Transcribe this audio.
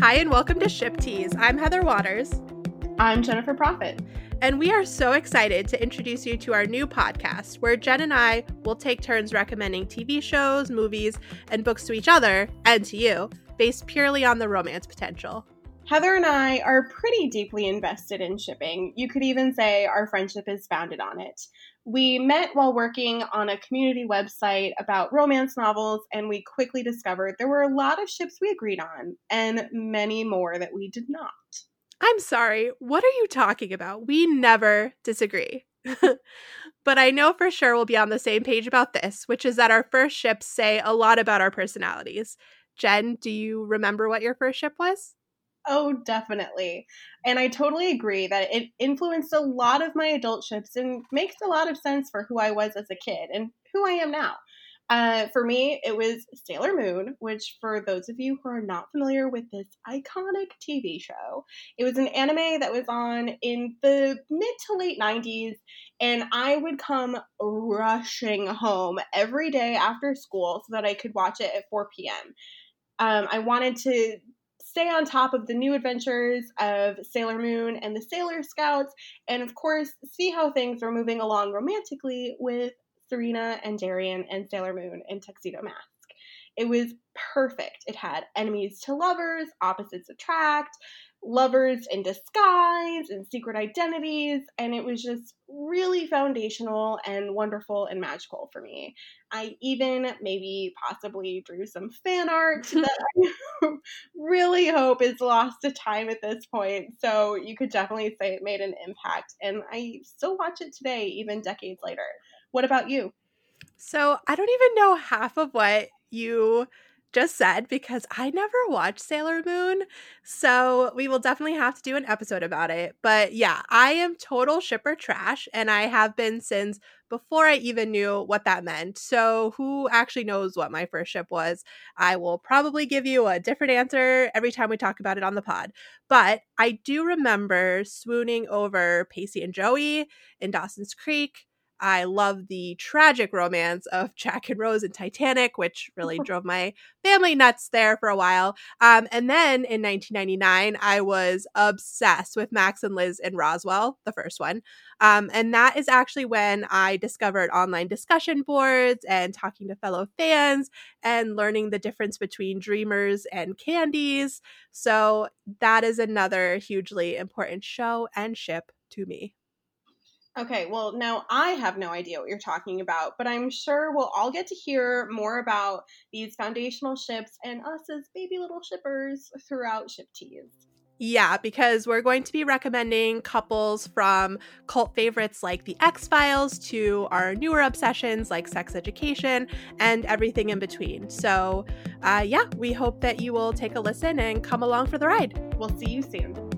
Hi, and welcome to Ship Teas. I'm Heather Waters. I'm Jennifer Profit. And we are so excited to introduce you to our new podcast where Jen and I will take turns recommending TV shows, movies, and books to each other and to you based purely on the romance potential. Heather and I are pretty deeply invested in shipping. You could even say our friendship is founded on it. We met while working on a community website about romance novels, and we quickly discovered there were a lot of ships we agreed on, and many more that we did not. I'm sorry, what are you talking about? We never disagree. but I know for sure we'll be on the same page about this, which is that our first ships say a lot about our personalities. Jen, do you remember what your first ship was? Oh, definitely. And I totally agree that it influenced a lot of my adult ships and makes a lot of sense for who I was as a kid and who I am now. Uh, for me, it was Sailor Moon, which, for those of you who are not familiar with this iconic TV show, it was an anime that was on in the mid to late 90s, and I would come rushing home every day after school so that I could watch it at 4 p.m. Um, I wanted to stay on top of the new adventures of Sailor Moon and the Sailor Scouts, and of course, see how things are moving along romantically with Serena and Darien and Sailor Moon and Tuxedo Mask. It was perfect. It had enemies to lovers, opposites attract, lovers in disguise and secret identities, and it was just really foundational and wonderful and magical for me. I even maybe possibly drew some fan art that I really hope is lost to time at this point. So you could definitely say it made an impact, and I still watch it today, even decades later. What about you? So I don't even know half of what you just said because I never watched Sailor Moon. So we will definitely have to do an episode about it. But yeah, I am total shipper trash and I have been since before I even knew what that meant. So who actually knows what my first ship was? I will probably give you a different answer every time we talk about it on the pod. But I do remember swooning over Pacey and Joey in Dawson's Creek. I love the tragic romance of Jack and Rose in Titanic, which really drove my family nuts there for a while. Um, and then in 1999, I was obsessed with Max and Liz in Roswell, the first one. Um, and that is actually when I discovered online discussion boards and talking to fellow fans and learning the difference between dreamers and candies. So that is another hugely important show and ship to me. Okay, well, now I have no idea what you're talking about, but I'm sure we'll all get to hear more about these foundational ships and us as baby little shippers throughout Ship Teas. Yeah, because we're going to be recommending couples from cult favorites like The X Files to our newer obsessions like sex education and everything in between. So, uh, yeah, we hope that you will take a listen and come along for the ride. We'll see you soon.